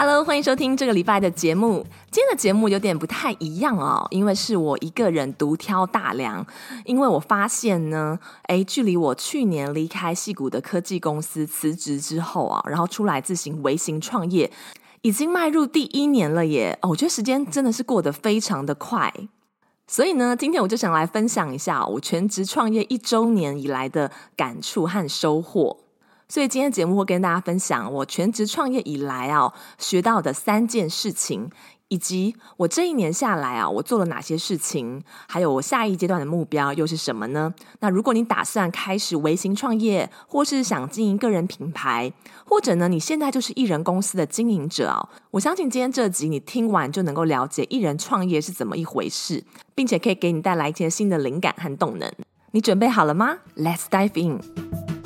Hello，欢迎收听这个礼拜的节目。今天的节目有点不太一样哦，因为是我一个人独挑大梁。因为我发现呢，诶，距离我去年离开戏谷的科技公司辞职之后啊，然后出来自行微型创业，已经迈入第一年了耶。哦，我觉得时间真的是过得非常的快。所以呢，今天我就想来分享一下我全职创业一周年以来的感触和收获。所以今天节目会跟大家分享我全职创业以来啊学到的三件事情，以及我这一年下来啊我做了哪些事情，还有我下一阶段的目标又是什么呢？那如果你打算开始微型创业，或是想经营个人品牌，或者呢你现在就是艺人公司的经营者啊，我相信今天这集你听完就能够了解艺人创业是怎么一回事，并且可以给你带来一些新的灵感和动能。你准备好了吗？Let's dive in。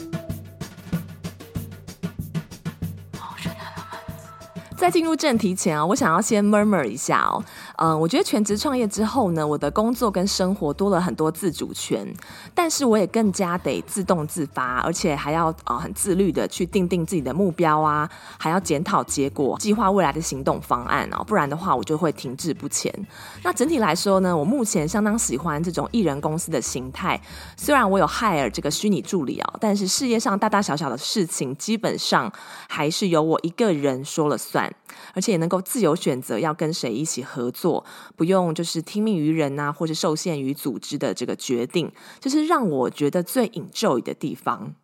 在进入正题前啊，我想要先 murmur 一下哦。嗯，我觉得全职创业之后呢，我的工作跟生活多了很多自主权，但是我也更加得自动自发，而且还要呃很自律的去定定自己的目标啊，还要检讨结果，计划未来的行动方案哦，不然的话我就会停滞不前。那整体来说呢，我目前相当喜欢这种一人公司的形态。虽然我有 hire 这个虚拟助理啊，但是事业上大大小小的事情，基本上还是由我一个人说了算。而且也能够自由选择要跟谁一起合作，不用就是听命于人啊，或者受限于组织的这个决定，就是让我觉得最 enjoy 的地方。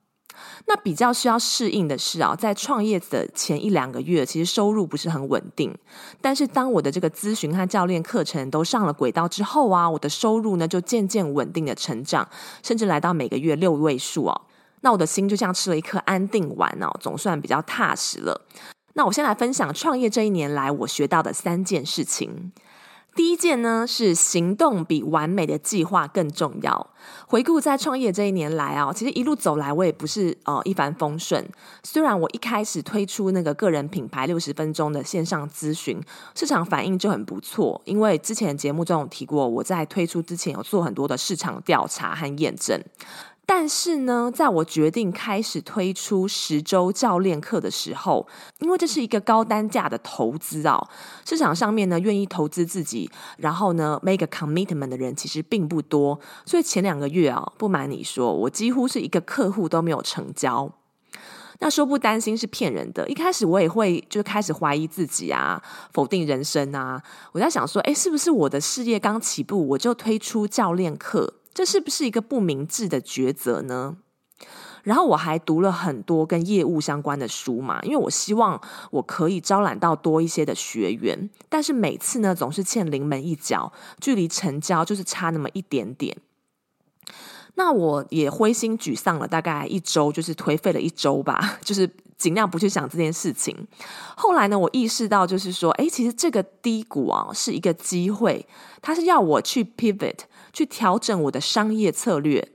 那比较需要适应的是啊，在创业的前一两个月，其实收入不是很稳定。但是当我的这个咨询和教练课程都上了轨道之后啊，我的收入呢就渐渐稳定的成长，甚至来到每个月六位数哦。那我的心就像吃了一颗安定丸哦，总算比较踏实了。那我先来分享创业这一年来我学到的三件事情。第一件呢是行动比完美的计划更重要。回顾在创业这一年来啊，其实一路走来我也不是呃一帆风顺。虽然我一开始推出那个个人品牌六十分钟的线上咨询，市场反应就很不错。因为之前节目中有提过，我在推出之前有做很多的市场调查和验证。但是呢，在我决定开始推出十周教练课的时候，因为这是一个高单价的投资啊，市场上面呢愿意投资自己，然后呢 make a commitment 的人其实并不多，所以前两个月啊，不瞒你说，我几乎是一个客户都没有成交。那说不担心是骗人的，一开始我也会就开始怀疑自己啊，否定人生啊，我在想说，诶，是不是我的事业刚起步，我就推出教练课？这是不是一个不明智的抉择呢？然后我还读了很多跟业务相关的书嘛，因为我希望我可以招揽到多一些的学员，但是每次呢总是欠临门一脚，距离成交就是差那么一点点。那我也灰心沮丧了大概一周，就是颓废了一周吧，就是尽量不去想这件事情。后来呢，我意识到就是说，诶，其实这个低谷啊是一个机会，它是要我去 pivot。去调整我的商业策略，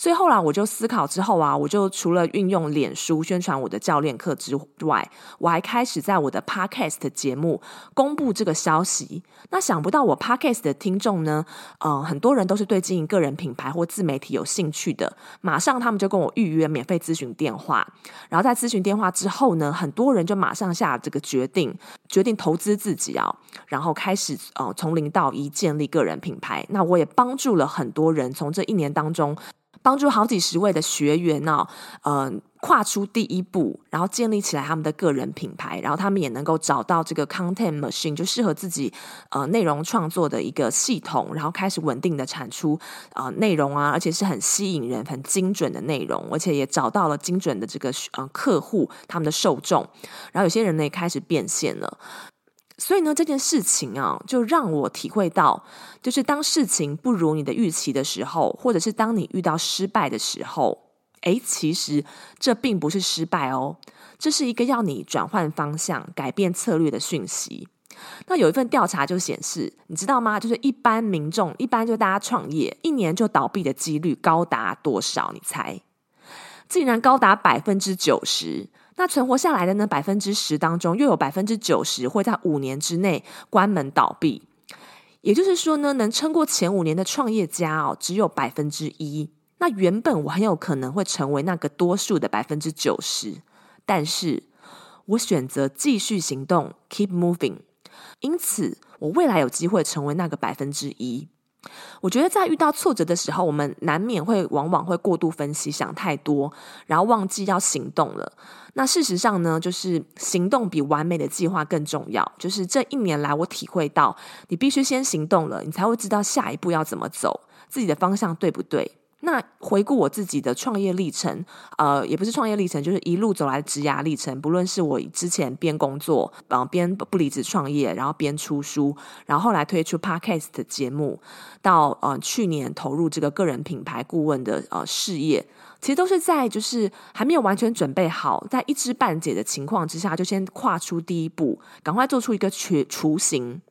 所以后来我就思考之后啊，我就除了运用脸书宣传我的教练课之外，我还开始在我的 Podcast 节目公布这个消息。那想不到我 Podcast 的听众呢，呃，很多人都是对经营个人品牌或自媒体有兴趣的，马上他们就跟我预约免费咨询电话。然后在咨询电话之后呢，很多人就马上下这个决定，决定投资自己啊，然后开始呃从零到一建立个人品牌。那我也帮助了很多人，从这一年当中。帮助好几十位的学员呢、哦，呃，跨出第一步，然后建立起来他们的个人品牌，然后他们也能够找到这个 content machine，就适合自己呃内容创作的一个系统，然后开始稳定的产出呃内容啊，而且是很吸引人、很精准的内容，而且也找到了精准的这个呃客户，他们的受众，然后有些人呢也开始变现了。所以呢，这件事情啊，就让我体会到，就是当事情不如你的预期的时候，或者是当你遇到失败的时候，诶，其实这并不是失败哦，这是一个要你转换方向、改变策略的讯息。那有一份调查就显示，你知道吗？就是一般民众，一般就大家创业，一年就倒闭的几率高达多少？你猜？竟然高达百分之九十。那存活下来的呢？百分之十当中，又有百分之九十会在五年之内关门倒闭。也就是说呢，能撑过前五年的创业家哦，只有百分之一。那原本我很有可能会成为那个多数的百分之九十，但是我选择继续行动，keep moving。因此，我未来有机会成为那个百分之一。我觉得在遇到挫折的时候，我们难免会往往会过度分析，想太多，然后忘记要行动了。那事实上呢，就是行动比完美的计划更重要。就是这一年来，我体会到，你必须先行动了，你才会知道下一步要怎么走，自己的方向对不对。那回顾我自己的创业历程，呃，也不是创业历程，就是一路走来的职涯历程。不论是我之前边工作，呃，边不离职创业，然后边出书，然后后来推出 Podcast 的节目，到呃去年投入这个个人品牌顾问的呃事业。其实都是在就是还没有完全准备好，在一知半解的情况之下，就先跨出第一步，赶快做出一个缺雏形，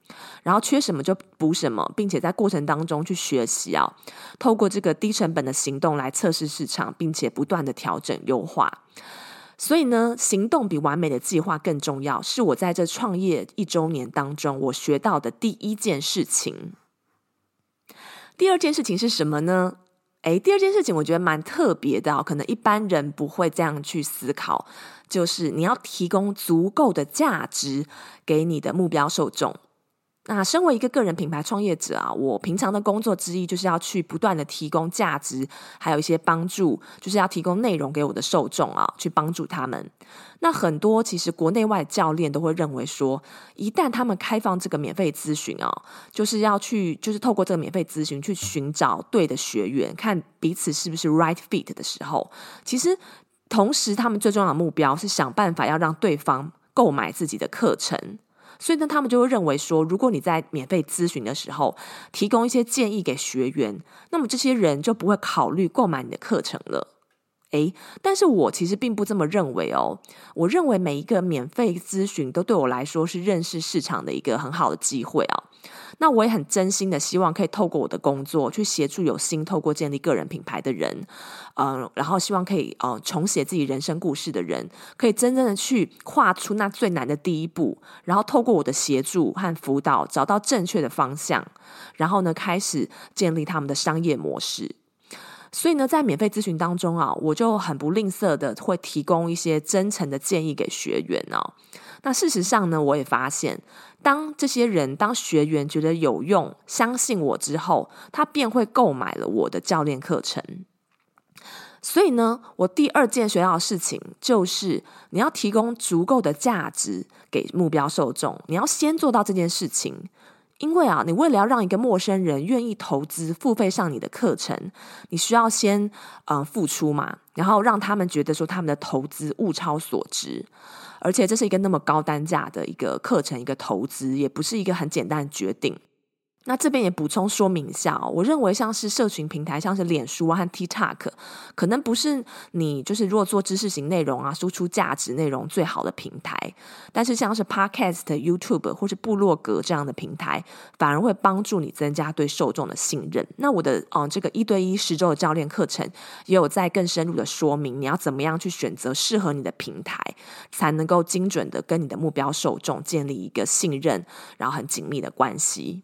然后缺什么就补什么，并且在过程当中去学习啊，透过这个低成本的行动来测试市场，并且不断的调整优化。所以呢，行动比完美的计划更重要，是我在这创业一周年当中我学到的第一件事情。第二件事情是什么呢？诶，第二件事情我觉得蛮特别的哦，可能一般人不会这样去思考，就是你要提供足够的价值给你的目标受众。那身为一个个人品牌创业者啊，我平常的工作之一就是要去不断的提供价值，还有一些帮助，就是要提供内容给我的受众啊，去帮助他们。那很多其实国内外教练都会认为说，一旦他们开放这个免费咨询啊，就是要去，就是透过这个免费咨询去寻找对的学员，看彼此是不是 right fit 的时候，其实同时他们最重要的目标是想办法要让对方购买自己的课程。所以呢，他们就会认为说，如果你在免费咨询的时候提供一些建议给学员，那么这些人就不会考虑购买你的课程了。诶，但是我其实并不这么认为哦。我认为每一个免费咨询都对我来说是认识市场的一个很好的机会啊。那我也很真心的希望可以透过我的工作去协助有心透过建立个人品牌的人，嗯、然后希望可以呃重写自己人生故事的人，可以真正的去跨出那最难的第一步，然后透过我的协助和辅导找到正确的方向，然后呢开始建立他们的商业模式。所以呢，在免费咨询当中啊，我就很不吝啬的会提供一些真诚的建议给学员哦。那事实上呢，我也发现，当这些人、当学员觉得有用、相信我之后，他便会购买了我的教练课程。所以呢，我第二件学到的事情就是，你要提供足够的价值给目标受众，你要先做到这件事情。因为啊，你为了要让一个陌生人愿意投资付费上你的课程，你需要先嗯、呃、付出嘛，然后让他们觉得说他们的投资物超所值，而且这是一个那么高单价的一个课程，一个投资也不是一个很简单的决定。那这边也补充说明一下哦，我认为像是社群平台，像是脸书啊和 TikTok，可能不是你就是如果做知识型内容啊，输出价值内容最好的平台。但是像是 Podcast、YouTube 或是部落格这样的平台，反而会帮助你增加对受众的信任。那我的嗯这个一对一十周的教练课程，也有在更深入的说明，你要怎么样去选择适合你的平台，才能够精准的跟你的目标受众建立一个信任，然后很紧密的关系。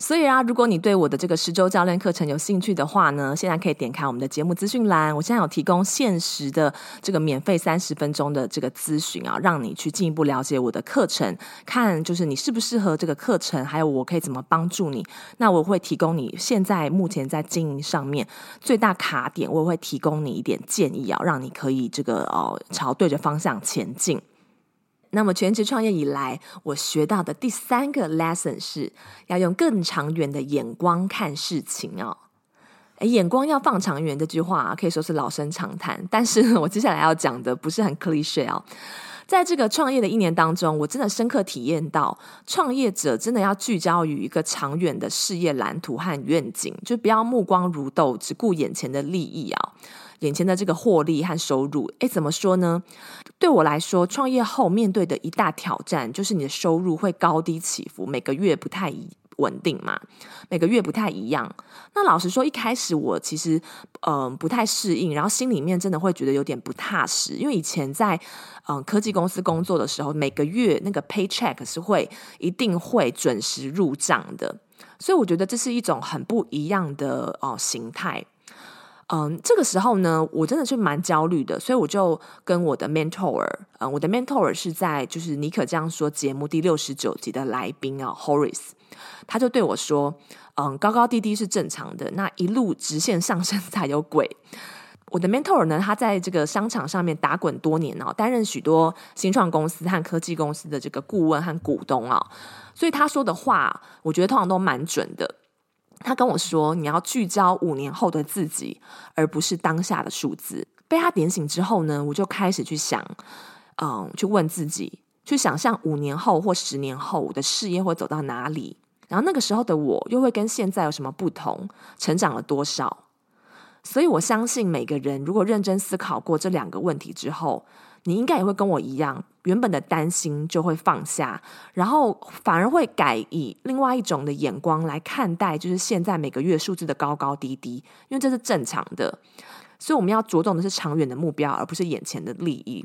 所以啊，如果你对我的这个十周教练课程有兴趣的话呢，现在可以点开我们的节目资讯栏。我现在有提供限时的这个免费三十分钟的这个咨询啊，让你去进一步了解我的课程，看就是你适不适合这个课程，还有我可以怎么帮助你。那我会提供你现在目前在经营上面最大卡点，我也会提供你一点建议啊，让你可以这个哦朝对着方向前进。那么全职创业以来，我学到的第三个 lesson 是要用更长远的眼光看事情哦。诶，眼光要放长远这句话，可以说是老生常谈，但是我接下来要讲的不是很 cliché 哦。在这个创业的一年当中，我真的深刻体验到，创业者真的要聚焦于一个长远的事业蓝图和愿景，就不要目光如豆，只顾眼前的利益啊。眼前的这个获利和收入。诶，怎么说呢？对我来说，创业后面对的一大挑战就是你的收入会高低起伏，每个月不太一稳定嘛，每个月不太一样。那老实说，一开始我其实嗯、不太适应，然后心里面真的会觉得有点不踏实，因为以前在嗯、科技公司工作的时候，每个月那个 paycheck 是会一定会准时入账的，所以我觉得这是一种很不一样的哦、形态。嗯，这个时候呢，我真的是蛮焦虑的，所以我就跟我的 mentor，嗯，我的 mentor 是在就是尼可这样说节目第六十九集的来宾啊，Horace，他就对我说，嗯，高高低低是正常的，那一路直线上升才有鬼。我的 mentor 呢，他在这个商场上面打滚多年哦，担任许多新创公司和科技公司的这个顾问和股东啊，所以他说的话，我觉得通常都蛮准的。他跟我说：“你要聚焦五年后的自己，而不是当下的数字。”被他点醒之后呢，我就开始去想，嗯，去问自己，去想象五年后或十年后我的事业会走到哪里，然后那个时候的我又会跟现在有什么不同，成长了多少？所以我相信每个人如果认真思考过这两个问题之后，你应该也会跟我一样，原本的担心就会放下，然后反而会改以另外一种的眼光来看待，就是现在每个月数字的高高低低，因为这是正常的。所以我们要着重的是长远的目标，而不是眼前的利益。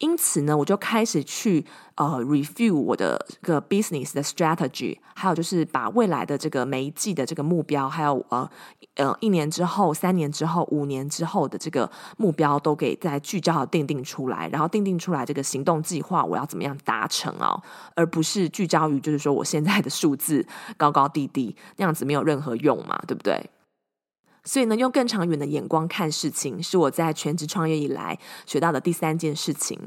因此呢，我就开始去呃 review 我的这个 business 的 strategy，还有就是把未来的这个每一季的这个目标，还有呃呃一年之后、三年之后、五年之后的这个目标，都给再聚焦的定定出来，然后定定出来这个行动计划，我要怎么样达成哦？而不是聚焦于就是说我现在的数字高高低低那样子没有任何用嘛，对不对？所以呢，用更长远的眼光看事情，是我在全职创业以来学到的第三件事情。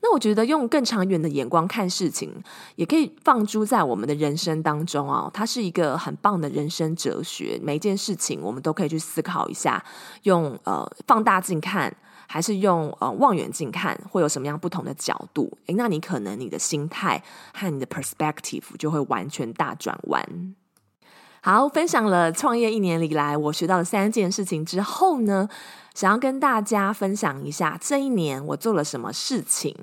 那我觉得用更长远的眼光看事情，也可以放诸在我们的人生当中哦。它是一个很棒的人生哲学。每一件事情，我们都可以去思考一下，用呃放大镜看，还是用呃望远镜看，会有什么样不同的角度？诶，那你可能你的心态和你的 perspective 就会完全大转弯。好，分享了创业一年里来我学到的三件事情之后呢，想要跟大家分享一下这一年我做了什么事情。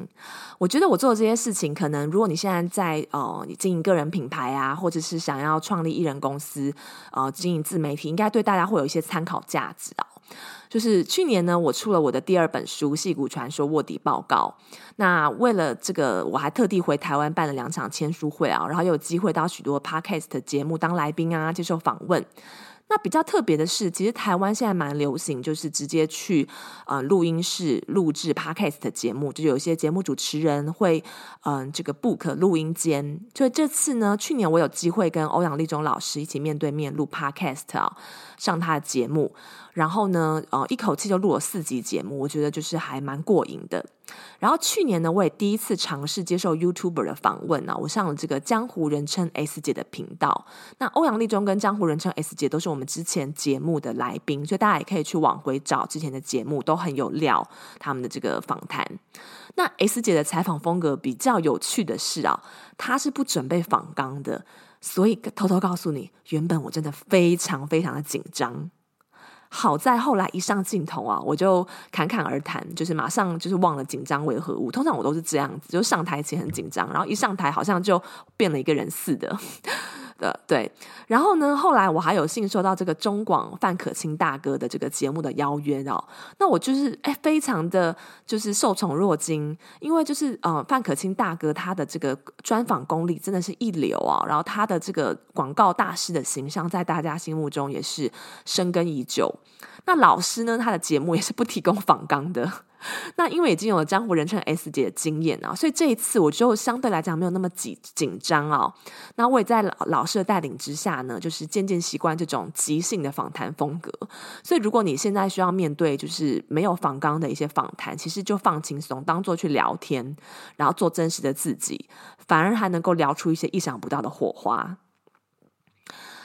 我觉得我做的这些事情，可能如果你现在在呃你经营个人品牌啊，或者是想要创立艺人公司，呃经营自媒体，应该对大家会有一些参考价值啊。就是去年呢，我出了我的第二本书《戏骨传说卧底报告》。那为了这个，我还特地回台湾办了两场签书会啊，然后又有机会到许多 Podcast 节目当来宾啊，接受访问。那比较特别的是，其实台湾现在蛮流行，就是直接去呃录音室录制 Podcast 节目，就有一些节目主持人会嗯、呃、这个 book 录音间。所以这次呢，去年我有机会跟欧阳立中老师一起面对面录 Podcast 啊，上他的节目。然后呢，呃，一口气就录了四集节目，我觉得就是还蛮过瘾的。然后去年呢，我也第一次尝试接受 YouTuber 的访问呢，我上了这个江湖人称 S 姐的频道。那欧阳立中跟江湖人称 S 姐都是我们之前节目的来宾，所以大家也可以去往回找之前的节目，都很有料。他们的这个访谈，那 S 姐的采访风格比较有趣的是啊，她是不准备访纲的，所以偷偷告诉你，原本我真的非常非常的紧张。好在后来一上镜头啊，我就侃侃而谈，就是马上就是忘了紧张为何物。通常我都是这样子，就上台前很紧张，然后一上台好像就变了一个人似的。的对，然后呢，后来我还有幸收到这个中广范可清大哥的这个节目的邀约哦，那我就是哎，非常的就是受宠若惊，因为就是呃，范可清大哥他的这个专访功力真的是一流啊，然后他的这个广告大师的形象在大家心目中也是深根已久。那老师呢，他的节目也是不提供访纲的。那因为已经有了江湖人称 S 姐的经验啊，所以这一次我就相对来讲没有那么紧紧张啊。那我也在老老师的带领之下呢，就是渐渐习惯这种即兴的访谈风格。所以如果你现在需要面对就是没有访纲的一些访谈，其实就放轻松，当做去聊天，然后做真实的自己，反而还能够聊出一些意想不到的火花。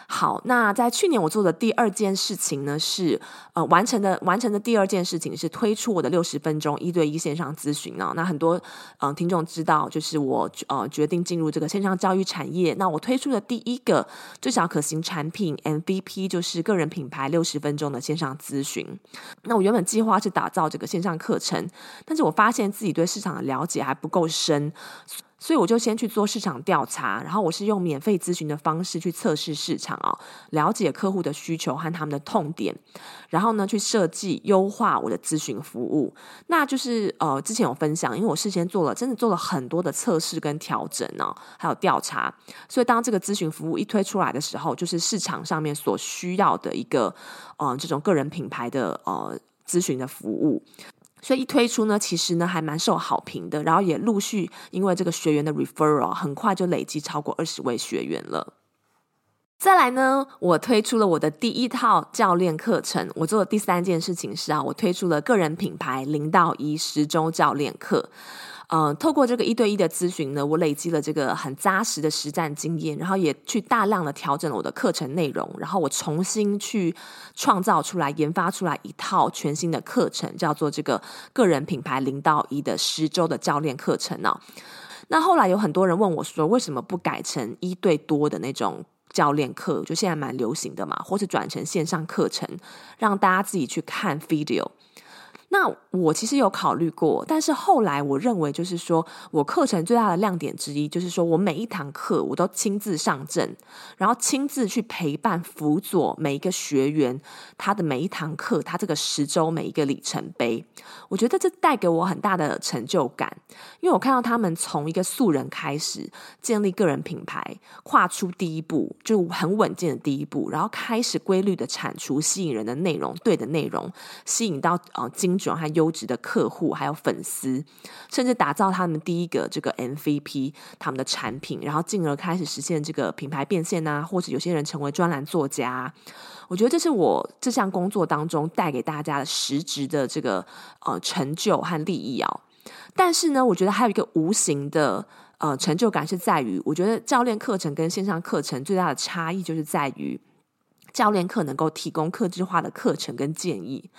好，那在去年我做的第二件事情呢，是呃完成的完成的第二件事情是推出我的六十分钟一对一线上咨询呢。那很多嗯、听众知道，就是我呃决定进入这个线上教育产业。那我推出的第一个最小可行产品 MVP 就是个人品牌六十分钟的线上咨询。那我原本计划是打造这个线上课程，但是我发现自己对市场的了解还不够深。所以我就先去做市场调查，然后我是用免费咨询的方式去测试市场啊，了解客户的需求和他们的痛点，然后呢去设计优化我的咨询服务。那就是呃之前有分享，因为我事先做了真的做了很多的测试跟调整呢，还有调查，所以当这个咨询服务一推出来的时候，就是市场上面所需要的一个呃这种个人品牌的呃咨询的服务。所以一推出呢，其实呢还蛮受好评的，然后也陆续因为这个学员的 referral，很快就累积超过二十位学员了。再来呢，我推出了我的第一套教练课程。我做的第三件事情是啊，我推出了个人品牌零到一十周教练课。呃，透过这个一对一的咨询呢，我累积了这个很扎实的实战经验，然后也去大量的调整了我的课程内容，然后我重新去创造出来、研发出来一套全新的课程，叫做这个个人品牌零到一的十周的教练课程呢、哦。那后来有很多人问我说，为什么不改成一对多的那种教练课？就现在蛮流行的嘛，或是转成线上课程，让大家自己去看 video。那我其实有考虑过，但是后来我认为，就是说我课程最大的亮点之一，就是说我每一堂课我都亲自上阵，然后亲自去陪伴、辅佐每一个学员，他的每一堂课，他这个十周每一个里程碑，我觉得这带给我很大的成就感，因为我看到他们从一个素人开始建立个人品牌，跨出第一步就很稳健的第一步，然后开始规律的产出吸引人的内容，对的内容，吸引到呃精。和优质的客户，还有粉丝，甚至打造他们第一个这个 MVP，他们的产品，然后进而开始实现这个品牌变现啊，或者有些人成为专栏作家。我觉得这是我这项工作当中带给大家的实质的这个呃成就和利益啊。但是呢，我觉得还有一个无形的呃成就感是在于，我觉得教练课程跟线上课程最大的差异就是在于。教练课能够提供客制化的课程跟建议，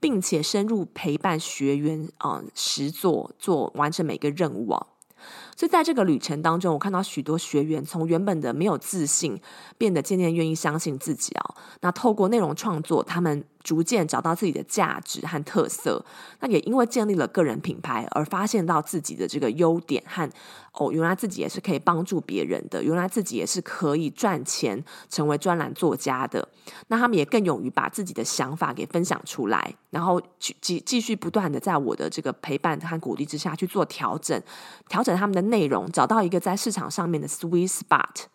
并且深入陪伴学员啊、实做做完成每个任务啊。所以在这个旅程当中，我看到许多学员从原本的没有自信，变得渐渐愿意相信自己啊。那透过内容创作，他们。逐渐找到自己的价值和特色，那也因为建立了个人品牌而发现到自己的这个优点和哦，原来自己也是可以帮助别人的，原来自己也是可以赚钱成为专栏作家的。那他们也更勇于把自己的想法给分享出来，然后继继续不断的在我的这个陪伴和鼓励之下去做调整，调整他们的内容，找到一个在市场上面的 sweet spot。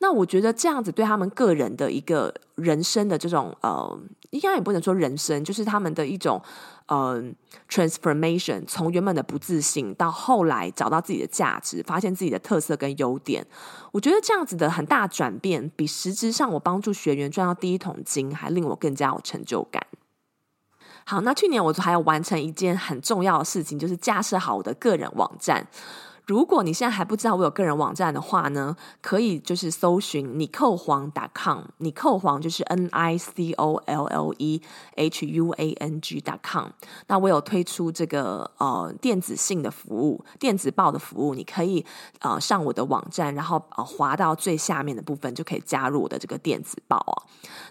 那我觉得这样子对他们个人的一个人生的这种呃，应该也不能说人生，就是他们的一种呃 transformation，从原本的不自信到后来找到自己的价值，发现自己的特色跟优点。我觉得这样子的很大转变，比实质上我帮助学员赚到第一桶金还令我更加有成就感。好，那去年我还有完成一件很重要的事情，就是架设好我的个人网站。如果你现在还不知道我有个人网站的话呢，可以就是搜寻 Nicole Huang.com，Nicole Huang 就是 N I C O L L E H U A N G.com。那我有推出这个呃电子信的服务，电子报的服务，你可以呃上我的网站，然后呃滑到最下面的部分就可以加入我的这个电子报哦。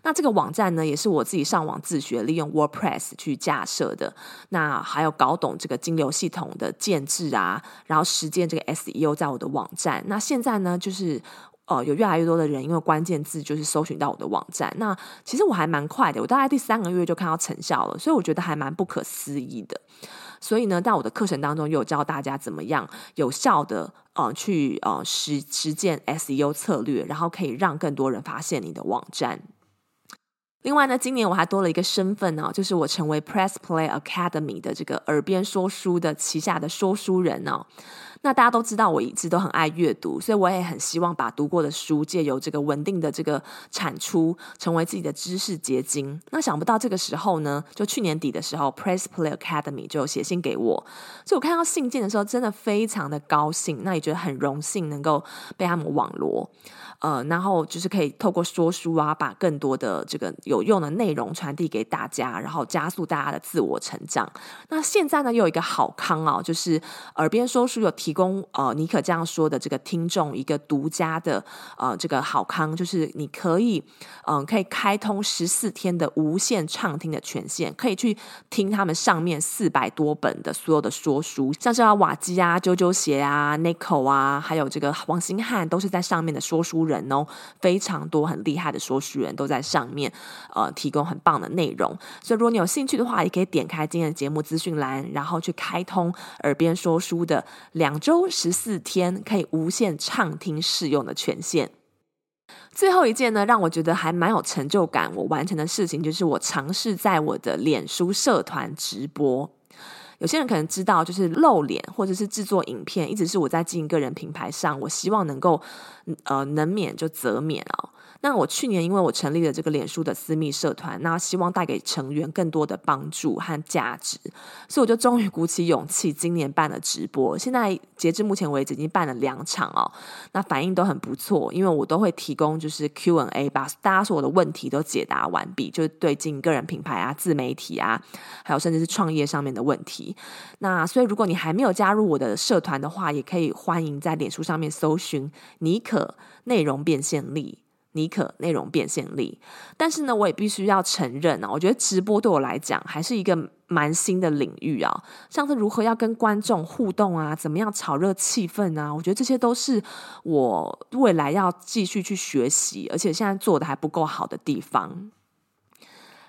那这个网站呢，也是我自己上网自学，利用 WordPress 去架设的。那还有搞懂这个金流系统的建置啊，然后实这个 SEO 在我的网站，那现在呢，就是呃，有越来越多的人因为关键字就是搜寻到我的网站。那其实我还蛮快的，我大概第三个月就看到成效了，所以我觉得还蛮不可思议的。所以呢，在我的课程当中，有教大家怎么样有效的呃去呃实实践 SEO 策略，然后可以让更多人发现你的网站。另外呢，今年我还多了一个身份呢，就是我成为 Press Play Academy 的这个耳边说书的旗下的说书人呢。那大家都知道，我一直都很爱阅读，所以我也很希望把读过的书借由这个稳定的这个产出，成为自己的知识结晶。那想不到这个时候呢，就去年底的时候，Press Play Academy 就写信给我，所以我看到信件的时候，真的非常的高兴，那也觉得很荣幸能够被他们网罗。呃，然后就是可以透过说书啊，把更多的这个有用的内容传递给大家，然后加速大家的自我成长。那现在呢，又有一个好康哦，就是耳边说书有提供呃，尼可这样说的这个听众一个独家的呃这个好康，就是你可以嗯、可以开通十四天的无限畅听的权限，可以去听他们上面四百多本的所有的说书，像是瓦基啊、啾啾鞋啊、Nico 啊，还有这个王星汉都是在上面的说书人哦，非常多很厉害的说书人都在上面，呃，提供很棒的内容。所以如果你有兴趣的话，也可以点开今天的节目资讯栏，然后去开通耳边说书的两周十四天可以无限畅听试用的权限。最后一件呢，让我觉得还蛮有成就感，我完成的事情就是我尝试在我的脸书社团直播。有些人可能知道，就是露脸或者是制作影片，一直是我在经营个人品牌上，我希望能够呃能免就则免哦。那我去年因为我成立了这个脸书的私密社团，那希望带给成员更多的帮助和价值，所以我就终于鼓起勇气，今年办了直播。现在截至目前为止，已经办了两场哦，那反应都很不错，因为我都会提供就是 Q&A，把大家所有的问题都解答完毕，就是对经营个人品牌啊、自媒体啊，还有甚至是创业上面的问题。那所以如果你还没有加入我的社团的话，也可以欢迎在脸书上面搜寻尼可内容变现力。尼可内容变现力，但是呢，我也必须要承认啊，我觉得直播对我来讲还是一个蛮新的领域啊。像是如何要跟观众互动啊，怎么样炒热气氛啊，我觉得这些都是我未来要继续去学习，而且现在做的还不够好的地方。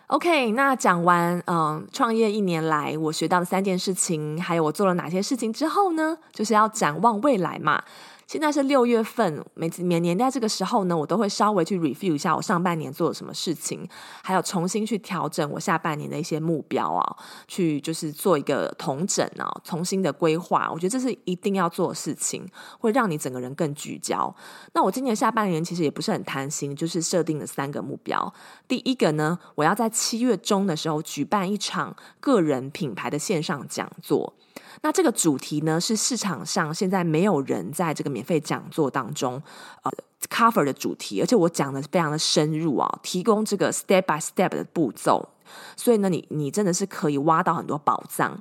OK，那讲完嗯，创业一年来我学到的三件事情，还有我做了哪些事情之后呢，就是要展望未来嘛。现在是六月份，每次每年在这个时候呢，我都会稍微去 review 一下我上半年做了什么事情，还有重新去调整我下半年的一些目标啊，去就是做一个统整啊，重新的规划。我觉得这是一定要做的事情，会让你整个人更聚焦。那我今年下半年其实也不是很贪心，就是设定了三个目标。第一个呢，我要在七月中的时候举办一场个人品牌的线上讲座。那这个主题呢，是市场上现在没有人在这个免费讲座当中呃 cover 的主题，而且我讲的非常的深入啊，提供这个 step by step 的步骤。所以呢，你你真的是可以挖到很多宝藏。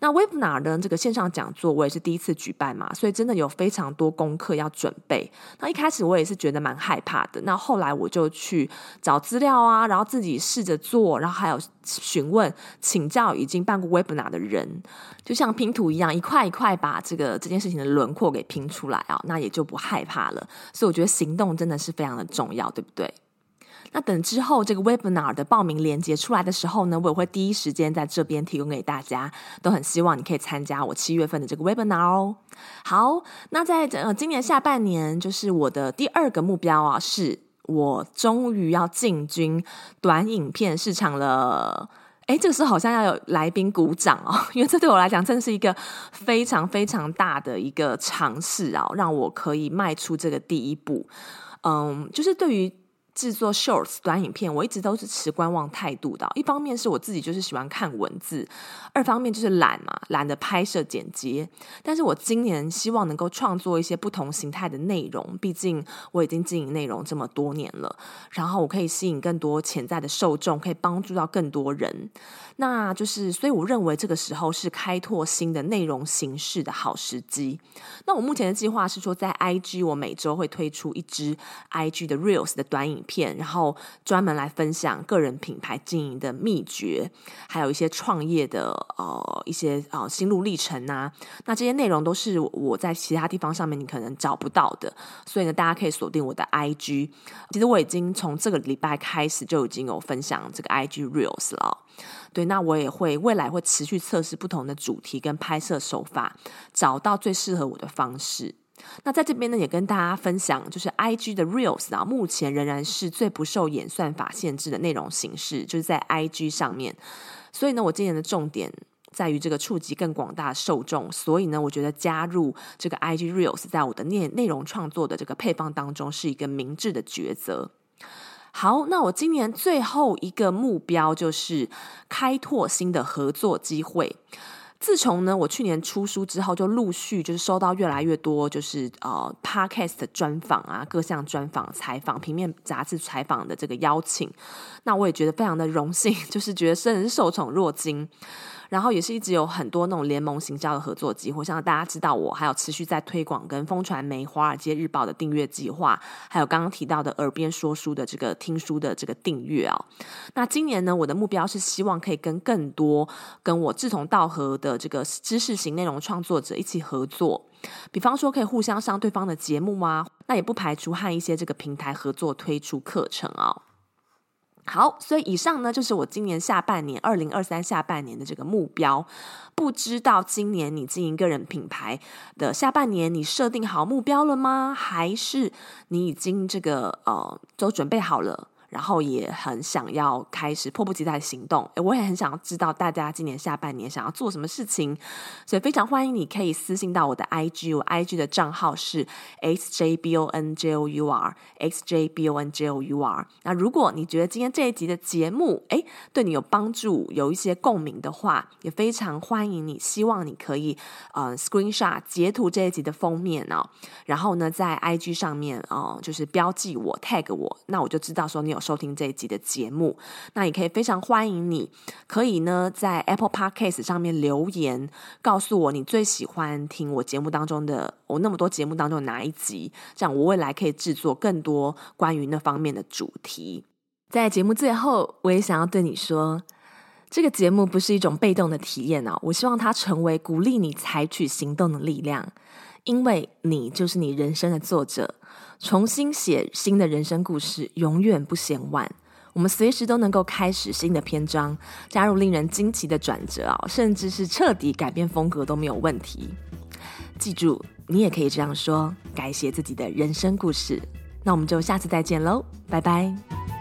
那 Webinar 呢，这个线上讲座我也是第一次举办嘛，所以真的有非常多功课要准备。那一开始我也是觉得蛮害怕的，那后来我就去找资料啊，然后自己试着做，然后还有询问请教已经办过 Webinar 的人，就像拼图一样，一块一块把这个这件事情的轮廓给拼出来啊，那也就不害怕了。所以我觉得行动真的是非常的重要，对不对？那等之后这个 webinar 的报名链接出来的时候呢，我也会第一时间在这边提供给大家，都很希望你可以参加我七月份的这个 webinar 哦。好，那在呃今年下半年，就是我的第二个目标啊，是我终于要进军短影片市场了。诶，这个时候好像要有来宾鼓掌哦，因为这对我来讲真的是一个非常非常大的一个尝试啊，让我可以迈出这个第一步。嗯，就是对于。制作 shorts 短影片，我一直都是持观望态度的。一方面是我自己就是喜欢看文字，二方面就是懒嘛，懒得拍摄剪接。但是我今年希望能够创作一些不同形态的内容，毕竟我已经经营内容这么多年了，然后我可以吸引更多潜在的受众，可以帮助到更多人。那就是，所以我认为这个时候是开拓新的内容形式的好时机。那我目前的计划是说，在 IG 我每周会推出一支 IG 的 Reels 的短影片，然后专门来分享个人品牌经营的秘诀，还有一些创业的呃一些呃心路历程啊。那这些内容都是我在其他地方上面你可能找不到的，所以呢，大家可以锁定我的 IG。其实我已经从这个礼拜开始就已经有分享这个 IG Reels 了。对，那我也会未来会持续测试不同的主题跟拍摄手法，找到最适合我的方式。那在这边呢，也跟大家分享，就是 IG 的 Reels 啊，目前仍然是最不受演算法限制的内容形式，就是在 IG 上面。所以呢，我今年的重点在于这个触及更广大受众，所以呢，我觉得加入这个 IG Reels 在我的内内容创作的这个配方当中是一个明智的抉择。好，那我今年最后一个目标就是开拓新的合作机会。自从呢，我去年出书之后，就陆续就是收到越来越多，就是呃，Podcast 的专访啊，各项专访、采访、平面杂志采访的这个邀请，那我也觉得非常的荣幸，就是觉得真是受宠若惊。然后也是一直有很多那种联盟行销的合作机会，像大家知道我还有持续在推广跟风传媒、华尔街日报的订阅计划，还有刚刚提到的耳边说书的这个听书的这个订阅啊。那今年呢，我的目标是希望可以跟更多跟我志同道合的这个知识型内容创作者一起合作，比方说可以互相上对方的节目啊，那也不排除和一些这个平台合作推出课程啊。好，所以以上呢，就是我今年下半年，二零二三下半年的这个目标。不知道今年你经营个人品牌的下半年，你设定好目标了吗？还是你已经这个呃都准备好了？然后也很想要开始迫不及待的行动，我也很想要知道大家今年下半年想要做什么事情，所以非常欢迎你可以私信到我的 IG，我 IG 的账号是 xjbonjour xjbonjour。那如果你觉得今天这一集的节目，哎，对你有帮助，有一些共鸣的话，也非常欢迎你，希望你可以呃 screenshot 截图这一集的封面哦，然后呢在 IG 上面哦、就是标记我 tag 我，那我就知道说你有。收听这一集的节目，那也可以非常欢迎你，可以呢在 Apple Podcast 上面留言，告诉我你最喜欢听我节目当中的我那么多节目当中哪一集，这样我未来可以制作更多关于那方面的主题。在节目最后，我也想要对你说，这个节目不是一种被动的体验哦，我希望它成为鼓励你采取行动的力量，因为你就是你人生的作者。重新写新的人生故事，永远不嫌晚。我们随时都能够开始新的篇章，加入令人惊奇的转折啊，甚至是彻底改变风格都没有问题。记住，你也可以这样说，改写自己的人生故事。那我们就下次再见喽，拜拜。